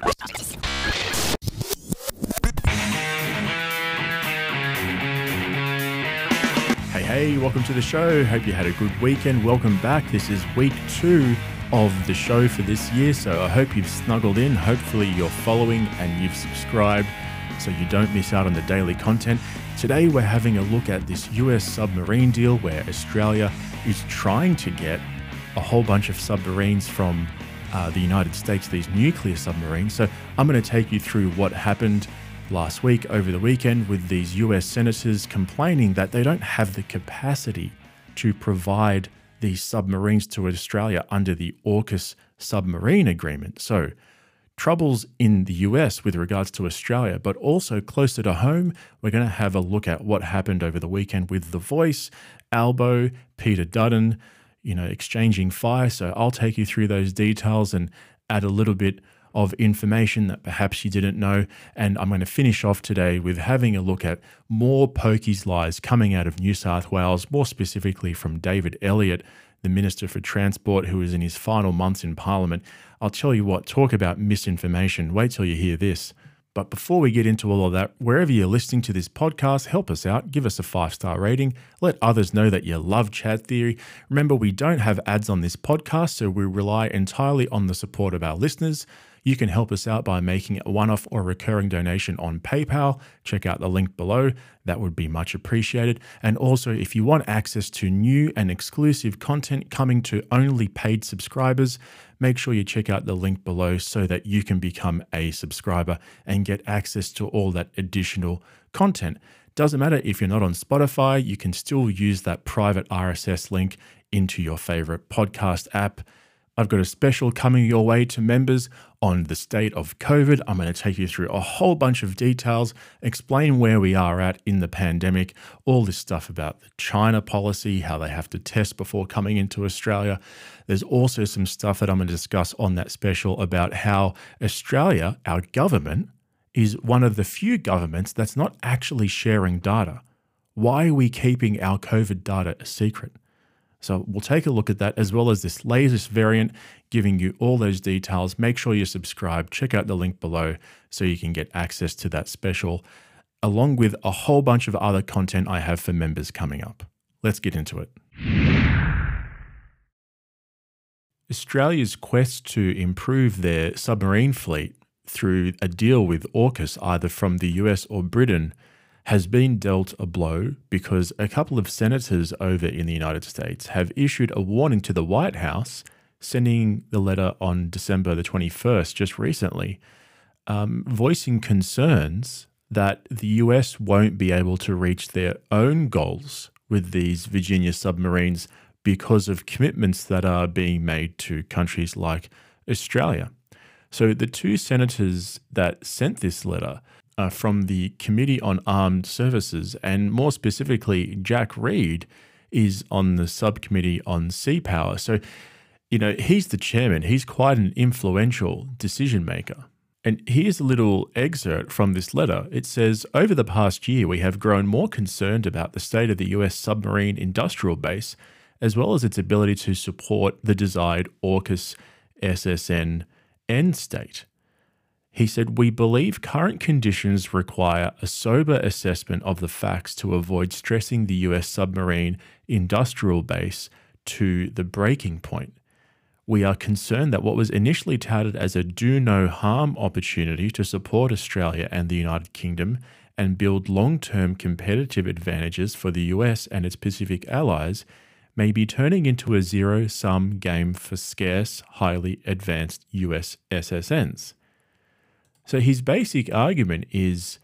Hey, hey, welcome to the show. Hope you had a good weekend. Welcome back. This is week two of the show for this year. So I hope you've snuggled in. Hopefully, you're following and you've subscribed so you don't miss out on the daily content. Today, we're having a look at this US submarine deal where Australia is trying to get a whole bunch of submarines from uh, the United States, these nuclear submarines. So I'm going to take you through what happened last week over the weekend with these US senators complaining that they don't have the capacity to provide these submarines to Australia under the AUKUS submarine agreement. So, troubles in the US with regards to Australia, but also closer to home, we're going to have a look at what happened over the weekend with The Voice, Albo, Peter Dutton, you know, exchanging fire. So, I'll take you through those details and add a little bit of information that perhaps you didn't know. And I'm going to finish off today with having a look at more pokies lies coming out of New South Wales, more specifically from David Elliott, the Minister for Transport, who is in his final months in Parliament. I'll tell you what, talk about misinformation. Wait till you hear this. But before we get into all of that, wherever you're listening to this podcast, help us out. Give us a five star rating. Let others know that you love Chad Theory. Remember, we don't have ads on this podcast, so we rely entirely on the support of our listeners. You can help us out by making a one off or recurring donation on PayPal. Check out the link below. That would be much appreciated. And also, if you want access to new and exclusive content coming to only paid subscribers, make sure you check out the link below so that you can become a subscriber and get access to all that additional content. Doesn't matter if you're not on Spotify, you can still use that private RSS link into your favorite podcast app. I've got a special coming your way to members on the state of COVID. I'm going to take you through a whole bunch of details, explain where we are at in the pandemic, all this stuff about the China policy, how they have to test before coming into Australia. There's also some stuff that I'm going to discuss on that special about how Australia, our government, is one of the few governments that's not actually sharing data. Why are we keeping our COVID data a secret? So we'll take a look at that as well as this latest variant, giving you all those details. Make sure you subscribe. Check out the link below so you can get access to that special, along with a whole bunch of other content I have for members coming up. Let's get into it. Australia's quest to improve their submarine fleet through a deal with AUKUS, either from the US or Britain, has been dealt a blow because a couple of senators over in the United States have issued a warning to the White House, sending the letter on December the 21st, just recently, um, voicing concerns that the US won't be able to reach their own goals with these Virginia submarines because of commitments that are being made to countries like Australia. So the two senators that sent this letter uh, from the Committee on Armed Services, and more specifically, Jack Reed is on the subcommittee on sea power. So, you know, he's the chairman, he's quite an influential decision maker. And here's a little excerpt from this letter. It says Over the past year, we have grown more concerned about the state of the US submarine industrial base, as well as its ability to support the desired AUKUS SSN end state. He said, We believe current conditions require a sober assessment of the facts to avoid stressing the US submarine industrial base to the breaking point. We are concerned that what was initially touted as a do no harm opportunity to support Australia and the United Kingdom and build long term competitive advantages for the US and its Pacific allies may be turning into a zero sum game for scarce, highly advanced US SSNs. So his basic argument is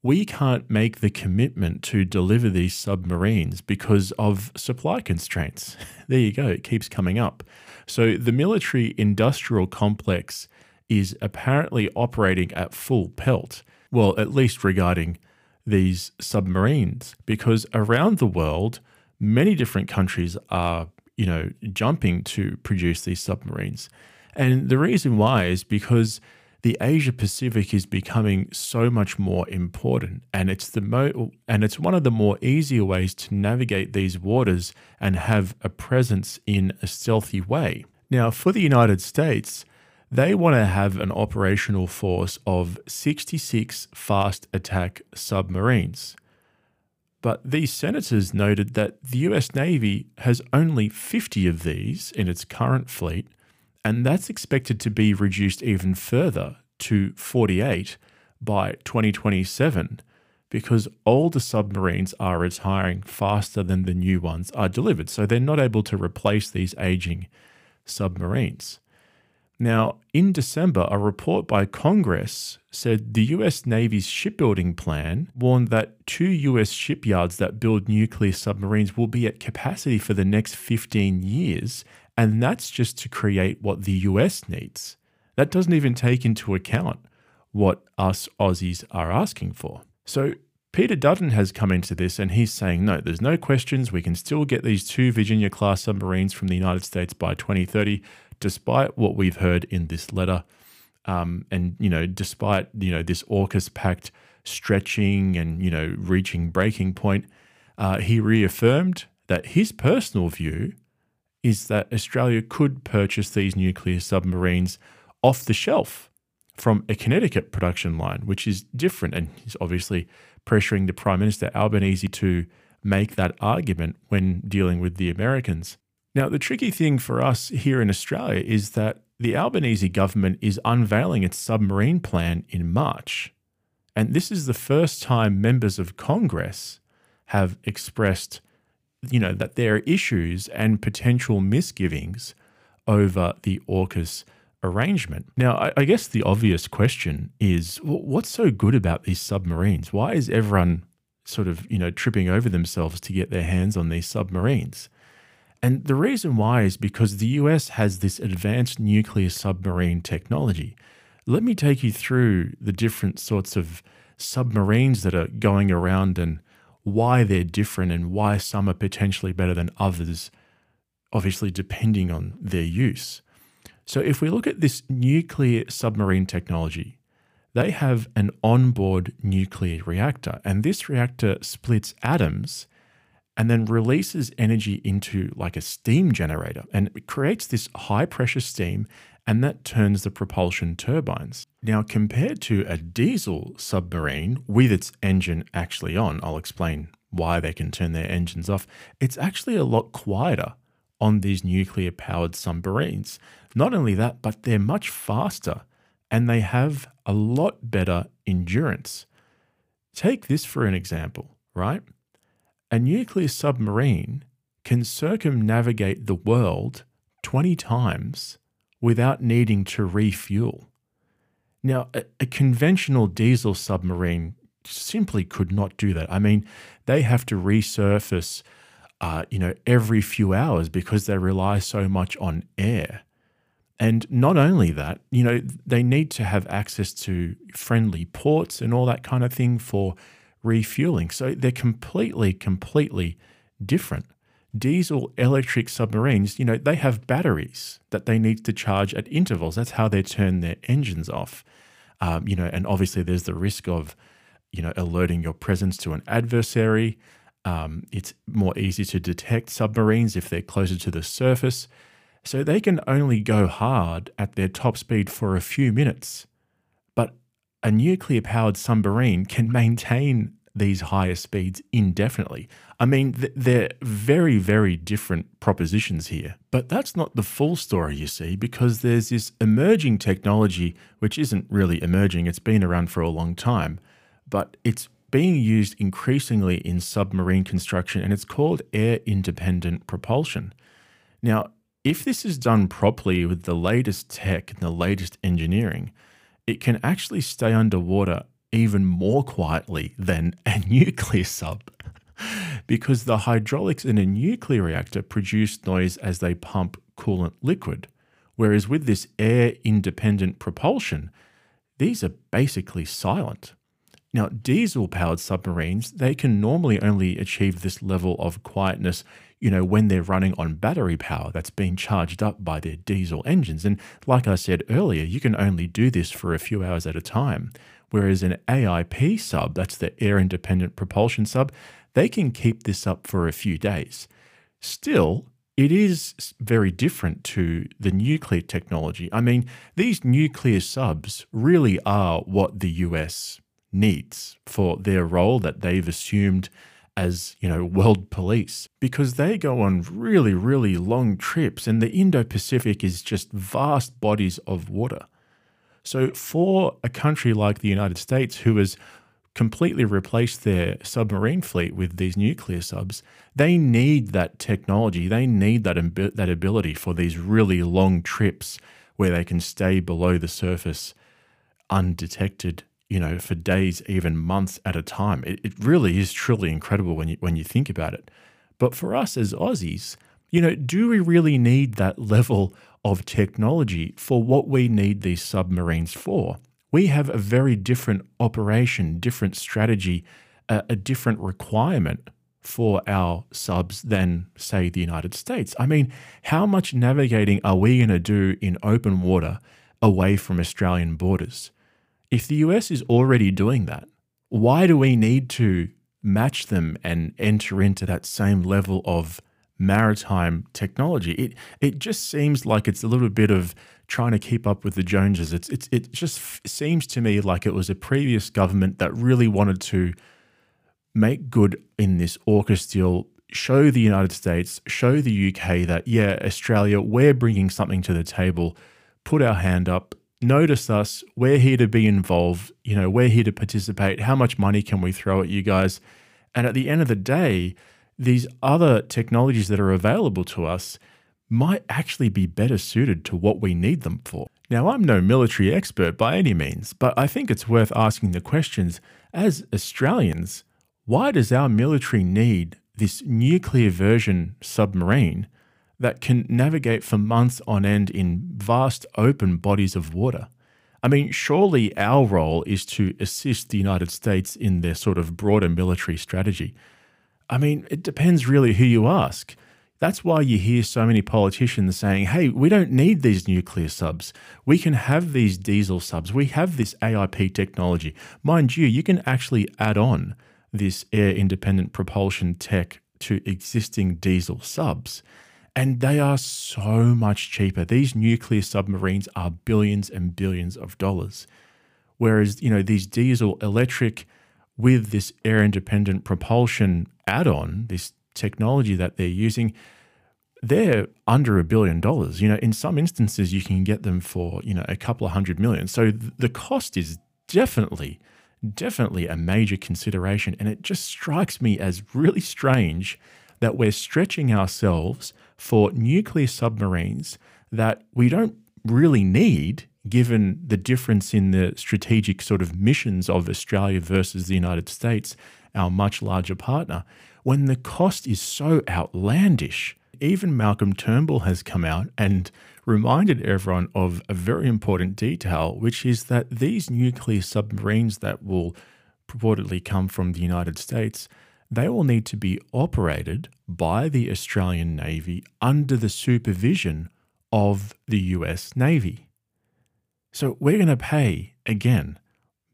we can't make the commitment to deliver these submarines because of supply constraints. There you go, it keeps coming up. So the military industrial complex is apparently operating at full pelt, well, at least regarding these submarines, because around the world, many different countries are, you know, jumping to produce these submarines. And the reason why is because the Asia Pacific is becoming so much more important and it's the mo- and it's one of the more easier ways to navigate these waters and have a presence in a stealthy way. Now, for the United States, they want to have an operational force of 66 fast attack submarines. But these senators noted that the US Navy has only 50 of these in its current fleet, and that's expected to be reduced even further to 48 by 2027 because older submarines are retiring faster than the new ones are delivered. So they're not able to replace these aging submarines. Now, in December, a report by Congress said the US Navy's shipbuilding plan warned that two US shipyards that build nuclear submarines will be at capacity for the next 15 years, and that's just to create what the US needs. That doesn't even take into account what us Aussies are asking for. So, Peter Dutton has come into this and he's saying, no, there's no questions. We can still get these two Virginia class submarines from the United States by 2030 despite what we've heard in this letter, um, and you know, despite you know this AUKUS pact stretching and you know reaching breaking point, uh, he reaffirmed that his personal view is that Australia could purchase these nuclear submarines off the shelf from a Connecticut production line, which is different, and he's obviously pressuring the Prime Minister Albanese to make that argument when dealing with the Americans. Now, the tricky thing for us here in Australia is that the Albanese government is unveiling its submarine plan in March. And this is the first time members of Congress have expressed, you know, that there are issues and potential misgivings over the AUKUS arrangement. Now, I, I guess the obvious question is what's so good about these submarines? Why is everyone sort of, you know, tripping over themselves to get their hands on these submarines? And the reason why is because the US has this advanced nuclear submarine technology. Let me take you through the different sorts of submarines that are going around and why they're different and why some are potentially better than others, obviously, depending on their use. So, if we look at this nuclear submarine technology, they have an onboard nuclear reactor, and this reactor splits atoms and then releases energy into like a steam generator and it creates this high pressure steam and that turns the propulsion turbines. Now, compared to a diesel submarine with its engine actually on, I'll explain why they can turn their engines off. It's actually a lot quieter on these nuclear powered submarines. Not only that, but they're much faster and they have a lot better endurance. Take this for an example, right? A nuclear submarine can circumnavigate the world 20 times without needing to refuel. Now, a, a, conventional diesel submarine simply could not do that. I mean, they have to resurface, uh, you know, every few hours because they rely so much on air. And not only that, you know, they need to have access to friendly ports and all that kind of thing for refueling. So they're completely, completely different. Diesel electric submarines, you know, they have batteries that they need to charge at intervals. That's how they turn their engines off. Um, you know, and obviously there's the risk of, you know, alerting your presence to an adversary. Um, it's more easy to detect submarines if they're closer to the surface. So they can only go hard at their top speed for a few minutes. But a nuclear powered submarine can maintain these higher speeds indefinitely. I mean, th- they're very, very different propositions here. But that's not the full story, you see, because there's this emerging technology, which isn't really emerging, it's been around for a long time, but it's being used increasingly in submarine construction, and it's called air independent propulsion. Now, if this is done properly with the latest tech and the latest engineering, it can actually stay underwater even more quietly than a nuclear sub. because the hydraulics in a nuclear reactor produce noise as they pump coolant liquid. Whereas with this air independent propulsion, these are basically silent. Now, diesel powered submarines, they can normally only achieve this level of quietness, you know, when they're running on battery power that's being charged up by their diesel engines. And like I said earlier, you can only do this for a few hours at a time. Whereas an AIP sub, that's the air independent propulsion sub, they can keep this up for a few days. Still, it is very different to the nuclear technology. I mean, these nuclear subs really are what the US needs for their role that they've assumed as, you know, world police because they go on really, really long trips and the Indo Pacific is just vast bodies of water. So, for a country like the United States, who has completely replaced their submarine fleet with these nuclear subs, they need that technology. They need that, that ability for these really long trips where they can stay below the surface undetected, you know, for days, even months at a time. It, it really is truly incredible when you, when you think about it. But for us as Aussies, you know, do we really need that level of technology for what we need these submarines for? we have a very different operation, different strategy, a, a different requirement for our subs than, say, the United States. I mean, how much navigating are we going to do in open water away from Australian borders? If the US is already doing that, why do we need to match them and enter into that same level of maritime technology? It it just seems like it's a little bit of trying to keep up with the Joneses. It's, it's, it just f- seems to me like it was a previous government that really wanted to make good in this AUKUS deal, show the United States, show the UK that, yeah, Australia, we're bringing something to the table, put our hand up, notice us, we're here to be involved, you know, we're here to participate. How much money can we throw at you guys? And at the end of the day, these other technologies that are available to us – might actually be better suited to what we need them for. Now, I'm no military expert by any means, but I think it's worth asking the questions as Australians, why does our military need this nuclear version submarine that can navigate for months on end in vast open bodies of water? I mean, surely our role is to assist the United States in their sort of broader military strategy. I mean, it depends really who you ask. That's why you hear so many politicians saying, hey, we don't need these nuclear subs. We can have these diesel subs. We have this AIP technology. Mind you, you can actually add on this air independent propulsion tech to existing diesel subs. And they are so much cheaper. These nuclear submarines are billions and billions of dollars. Whereas, you know, these diesel electric with this air independent propulsion add on, this technology that they're using, they're under a billion dollars. You know, in some instances, you can get them for, you know, a couple of hundred million. So the cost is definitely, definitely a major consideration. And it just strikes me as really strange that we're stretching ourselves for nuclear submarines that we don't really need given the difference in the strategic sort of missions of Australia versus the United States, our much larger partner when the cost is so outlandish. Even Malcolm Turnbull has come out and reminded everyone of a very important detail, which is that these nuclear submarines that will purportedly come from the United States, they will need to be operated by the Australian Navy under the supervision of the US Navy. So we're going to pay, again,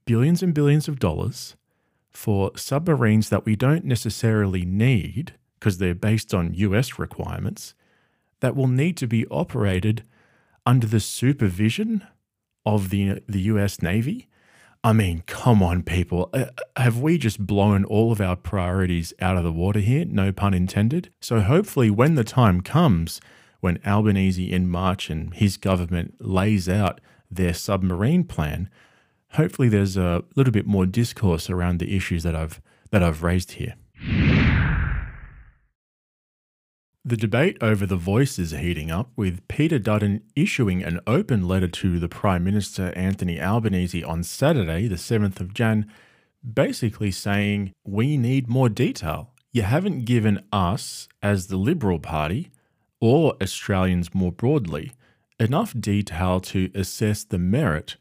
billions and billions of dollars for submarines that we don't necessarily need because they're based on US requirements that will need to be operated under the supervision of the the US Navy. I mean, come on, people. Uh, have we just blown all of our priorities out of the water here? No pun intended. So, hopefully, when the time comes, when Albanese in March and his government lays out their submarine plan, hopefully there's a little bit more discourse around the issues that I've that I've raised here. The debate over the voice is heating up, with Peter Dutton issuing an open letter to the Prime Minister Anthony Albanese on Saturday, the 7th of Jan, basically saying, We need more detail. You haven't given us, as the Liberal Party, or Australians more broadly, enough detail to assess the merit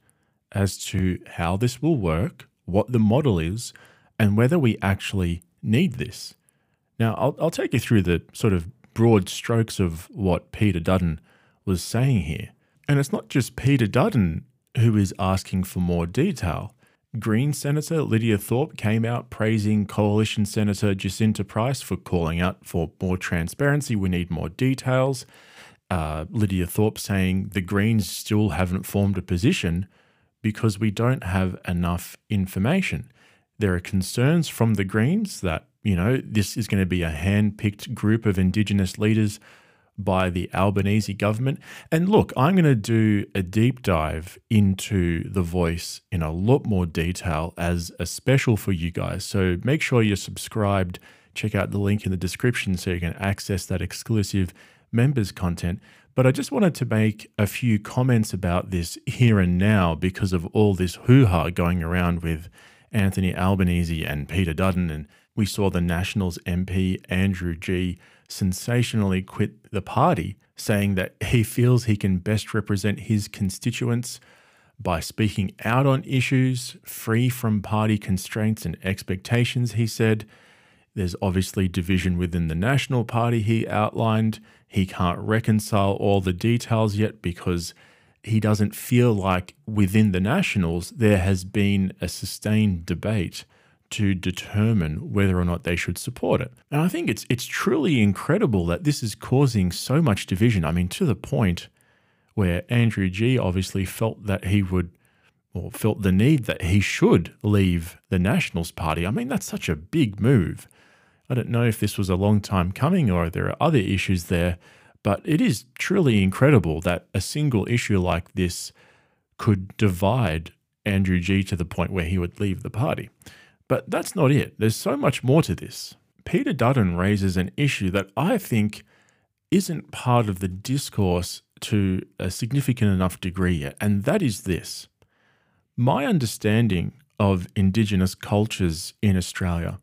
as to how this will work, what the model is, and whether we actually need this. Now, I'll, I'll take you through the sort of broad strokes of what Peter Dutton was saying here. And it's not just Peter Dutton who is asking for more detail. Green Senator Lydia Thorpe came out praising Coalition Senator Jacinta Price for calling out for more transparency. We need more details. Uh, Lydia Thorpe saying the Greens still haven't formed a position because we don't have enough information. There are concerns from the Greens that, you know, this is going to be a hand picked group of Indigenous leaders by the Albanese government. And look, I'm going to do a deep dive into The Voice in a lot more detail as a special for you guys. So make sure you're subscribed. Check out the link in the description so you can access that exclusive members content. But I just wanted to make a few comments about this here and now because of all this hoo ha going around with Anthony Albanese and Peter Dutton. And we saw the Nationals MP, Andrew Gee sensationally quit the party, saying that he feels he can best represent his constituents by speaking out on issues free from party constraints and expectations, he said. There's obviously division within the National Party, he outlined. He can't reconcile all the details yet because he doesn't feel like within the Nationals there has been a sustained debate to determine whether or not they should support it. And I think it's it's truly incredible that this is causing so much division. I mean, to the point where Andrew Gee obviously felt that he would or felt the need that he should leave the Nationals Party. I mean, that's such a big move. I don't know if this was a long time coming or there are other issues there, but it is truly incredible that a single issue like this could divide Andrew Gee to the point where he would leave the party. But that's not it. There's so much more to this. Peter Dutton raises an issue that I think isn't part of the discourse to a significant enough degree yet, and that is this. My understanding of Indigenous cultures in Australia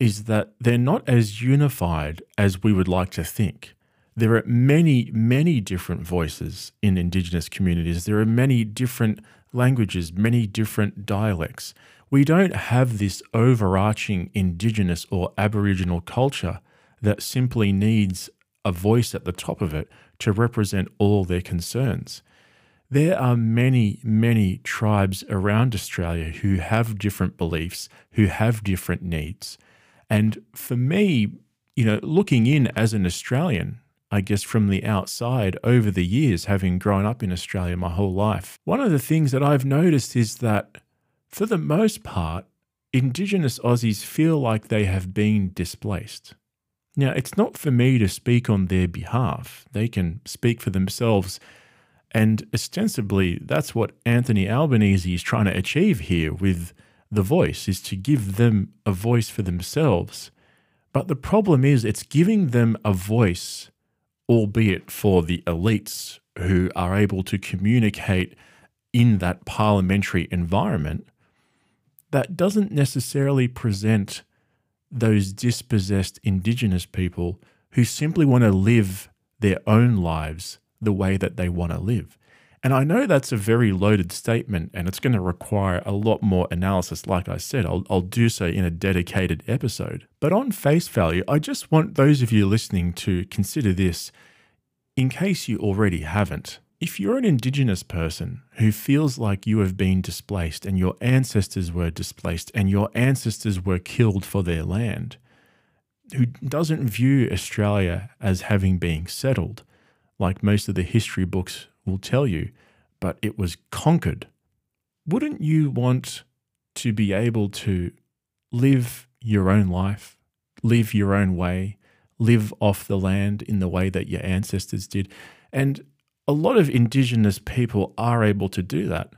is that they're not as unified as we would like to think. There are many, many different voices in Indigenous communities. There are many different languages, many different dialects we don't have this overarching Indigenous or Aboriginal culture that simply needs a voice at the top of it to represent all their concerns. There are many, many tribes around Australia who have different beliefs, who have different needs. And for me, you know, looking in as an Australian, I guess from the outside over the years, having grown up in Australia my whole life, one of the things that I've noticed is that for the most part, Indigenous Aussies feel like they have been displaced. Now, it's not for me to speak on their behalf. They can speak for themselves. And ostensibly, that's what Anthony Albanese is trying to achieve here with the voice, is to give them a voice for themselves. But the problem is, it's giving them a voice, albeit for the elites who are able to communicate in that parliamentary environment that doesn't necessarily present those dispossessed Indigenous people who simply want to live their own lives the way that they want to live. And I know that's a very loaded statement and it's going to require a lot more analysis. Like I said, I'll, I'll do so in a dedicated episode. But on face value, I just want those of you listening to consider this in case you already haven't. If you're an Indigenous person who feels like you have been displaced and your ancestors were displaced and your ancestors were killed for their land, who doesn't view Australia as having been settled, like most of the history books will tell you, but it was conquered, wouldn't you want to be able to live your own life, live your own way, live off the land in the way that your ancestors did? And a lot of Indigenous people are able to do that.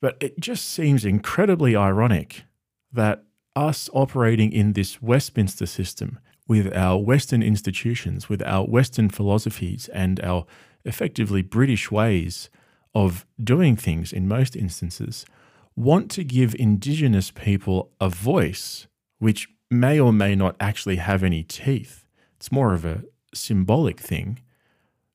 But it just seems incredibly ironic that us operating in this Westminster system with our Western institutions, with our Western philosophies, and our effectively British ways of doing things in most instances, want to give Indigenous people a voice which may or may not actually have any teeth. It's more of a symbolic thing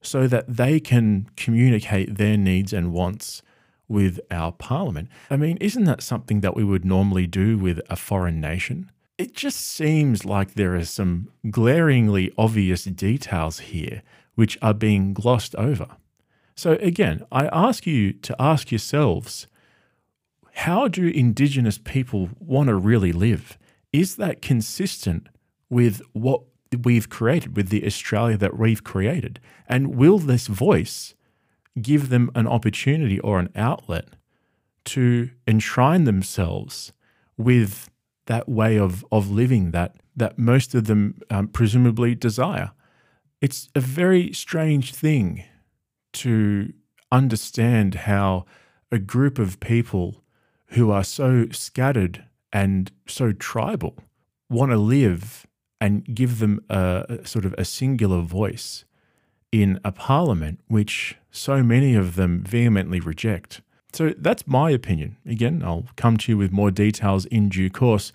so that they can communicate their needs and wants with our parliament. I mean, isn't that something that we would normally do with a foreign nation? It just seems like there are some glaringly obvious details here which are being glossed over. So, again, I ask you to ask yourselves how do Indigenous people want to really live? Is that consistent with what we've created, with the Australia that we've created? And will this voice give them an opportunity or an outlet to enshrine themselves with that way of, of living that, that most of them um, presumably desire? It's a very strange thing to understand how a group of people who are so scattered and so tribal want to live and give them a, a, sort of a singular voice in a parliament which so many of them vehemently reject. So that's my opinion. Again, I'll come to you with more details in due course,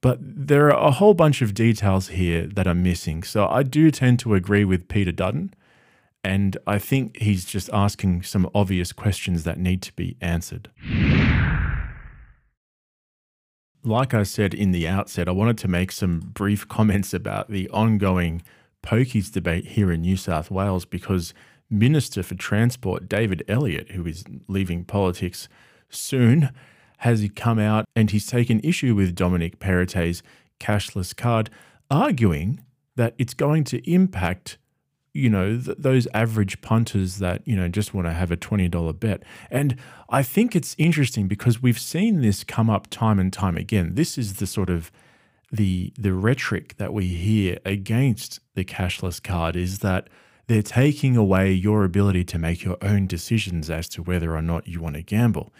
but there are a whole bunch of details here that are missing. So I do tend to agree with Peter Dutton, and I think he's just asking some obvious questions that need to be answered. Like I said in the outset, I wanted to make some brief comments about the ongoing pokies debate here in New South Wales because Minister for Transport David Elliott, who is leaving politics soon, has come out and he's taken issue with Dominic Perrottet's cashless card, arguing that it's going to impact you know, th- those average punters that, you know, just want to have a $20 bet. And I think it's interesting because we've seen this come up time and time again. This is the sort of the the rhetoric that we hear against the cashless card is that they're taking away your ability to make your own decisions as to whether or not you want to gamble.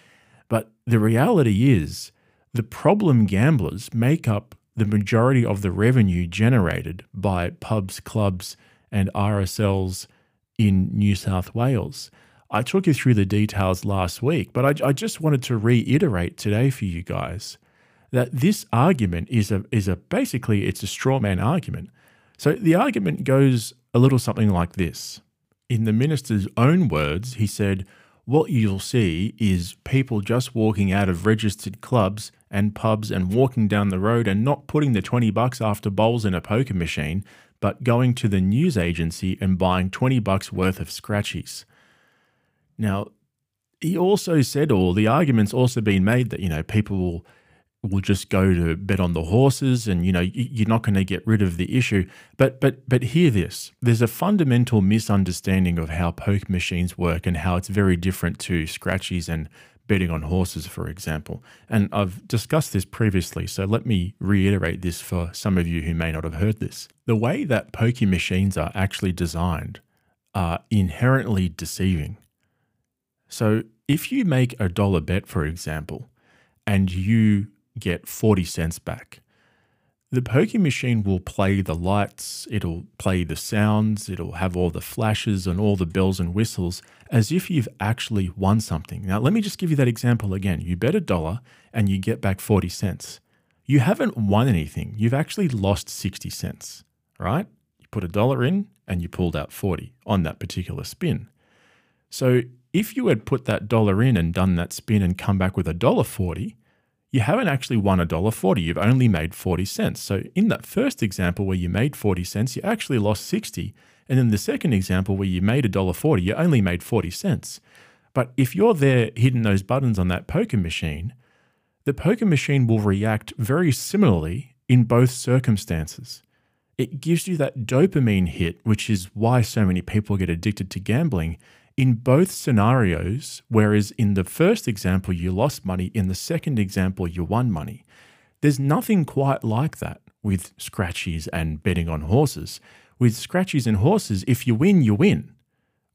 But the reality is the problem gamblers make up the majority of the revenue generated by pubs, clubs, and RSLs in New South Wales. I took you through the details last week, but I, I, just wanted to reiterate today for you guys that this argument is a is a basically it's a straw man argument. So the argument goes a little something like this. In the minister's own words, he said, "What you'll see is people just walking out of registered clubs and pubs and walking down the road and not putting the 20 bucks after bowls in a poker machine, but going to the news agency and buying 20 bucks worth of scratchies. Now, he also said, or the argument's also been made that, you know, people will will just go to bet on the horses and you know you're not going to get rid of the issue but but but hear this there's a fundamental misunderstanding of how poker machines work and how it's very different to scratchies and betting on horses, for example. And I've discussed this previously, so let me reiterate this for some of you who may not have heard this. The way that poker machines are actually designed are inherently deceiving. So if you make a dollar bet, for example, and you get 40 cents back, the poker machine will play the lights, it'll play the sounds, it'll have all the flashes and all the bells and whistles as if you've actually won something. Now, let me just give you that example again. You bet a dollar and you get back 40 cents. You haven't won anything, you've actually lost 60 cents, right? You put a dollar in and you pulled out 40 on that particular spin. So, if you had put that dollar in and done that spin and come back with a dollar 40, you haven't actually won a dollar 40 you've only made 40 cents. So in that first example where you made 40 cents you actually lost 60 and in the second example where you made a dollar 40 you only made 40 cents. But if you're there hitting those buttons on that poker machine the poker machine will react very similarly in both circumstances. It gives you that dopamine hit which is why so many people get addicted to gambling in both scenarios, whereas in the first example you lost money, in the second example you won money, there's nothing quite like that with scratchies and betting on horses. With scratchies and horses, if you win, you win.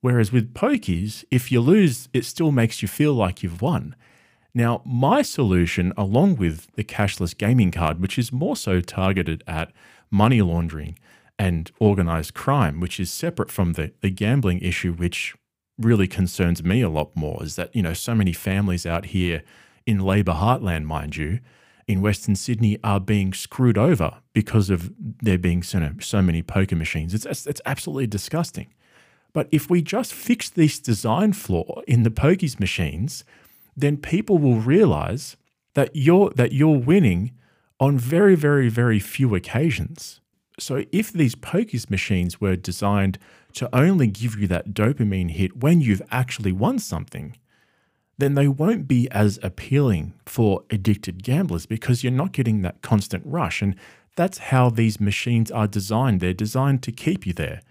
Whereas with pokies, if you lose, it still makes you feel like you've won. Now, my solution, along with the cashless gaming card, which is more so targeted at money laundering and organized crime, which is separate from the, the gambling issue, which really concerns me a lot more is that, you know, so many families out here in Labor heartland, mind you, in Western Sydney are being screwed over because of there being so, so many poker machines. It's, it's absolutely disgusting. But if we just fix this design flaw in the pokies machines, then people will realize that you're that you're winning on very, very, very few occasions. So if these pokies machines were designed to only give you that dopamine hit when you've actually won something, then they won't be as appealing for addicted gamblers because you're not getting that constant rush. And that's how these machines are designed. They're designed to keep you there.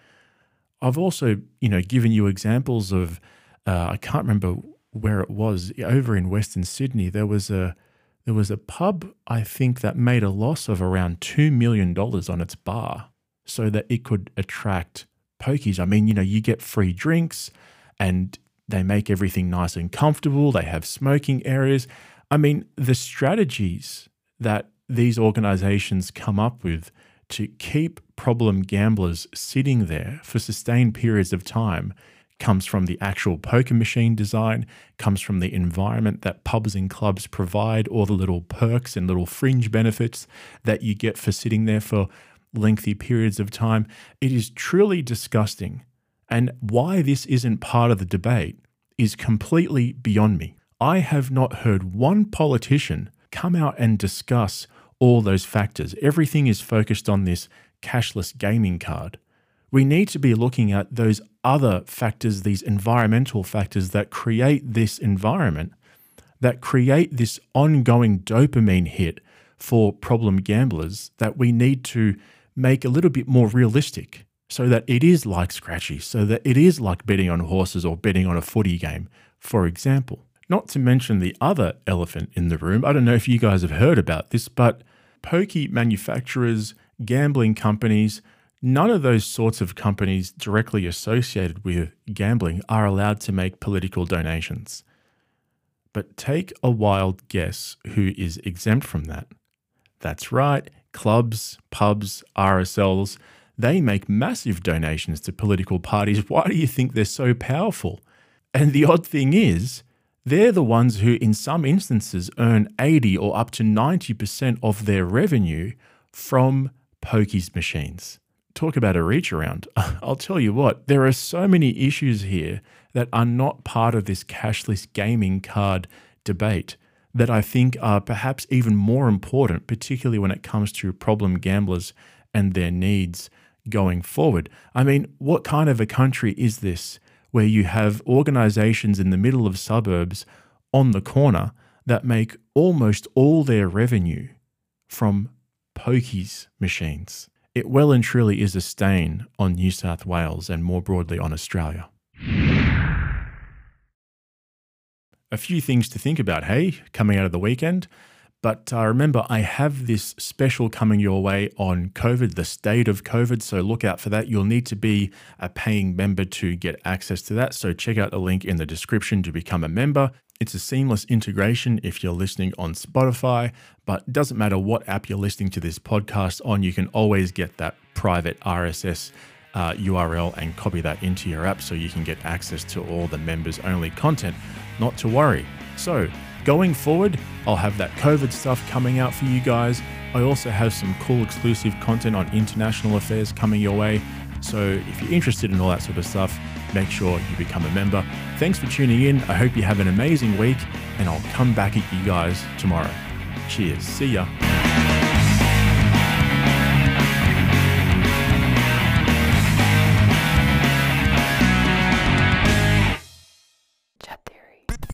I've also, you know, given you examples of, uh, I can't remember where it was over in Western Sydney. There was a there was a pub I think that made a loss of around two million dollars on its bar, so that it could attract pokies. I mean, you know, you get free drinks, and they make everything nice and comfortable. They have smoking areas. I mean, the strategies that these organizations come up with to keep problem gamblers sitting there for sustained periods of time comes from the actual poker machine design, comes from the environment that pubs and clubs provide, all the little perks and little fringe benefits that you get for sitting there for lengthy periods of time. It is truly disgusting. And why this isn't part of the debate is completely beyond me. I have not heard one politician come out and discuss all those factors. Everything is focused on this cashless gaming card. We need to be looking at those other factors, these environmental factors that create this environment, that create this ongoing dopamine hit for problem gamblers that we need to make a little bit more realistic so that it is like Scratchy, so that it is like betting on horses or betting on a footy game, for example. Not to mention the other elephant in the room. I don't know if you guys have heard about this, but pokey manufacturers, gambling companies, none of those sorts of companies directly associated with gambling are allowed to make political donations. But take a wild guess who is exempt from that. That's right, clubs, pubs, RSLs, they make massive donations to political parties. Why do you think they're so powerful? And the odd thing is, they're the ones who, in some instances, earn 80 or up to 90% of their revenue from pokies machines. Talk about a reach around. I'll tell you what, there are so many issues here that are not part of this cashless gaming card debate that I think are perhaps even more important, particularly when it comes to problem gamblers and their needs going forward. I mean, what kind of a country is this where you have organizations in the middle of suburbs on the corner that make almost all their revenue from pokies machines? It well and truly is a stain on New South Wales and more broadly on Australia. A few things to think about, hey, coming out of the weekend. But uh, remember, I have this special coming your way on COVID, the state of COVID. So look out for that. You'll need to be a paying member to get access to that. So check out the link in the description to become a member. It's a seamless integration if you're listening on Spotify, but it doesn't matter what app you're listening to this podcast on, you can always get that private RSS uh, URL and copy that into your app so you can get access to all the members only content. Not to worry. So, Going forward, I'll have that COVID stuff coming out for you guys. I also have some cool exclusive content on international affairs coming your way. So if you're interested in all that sort of stuff, make sure you become a member. Thanks for tuning in. I hope you have an amazing week, and I'll come back at you guys tomorrow. Cheers. See ya.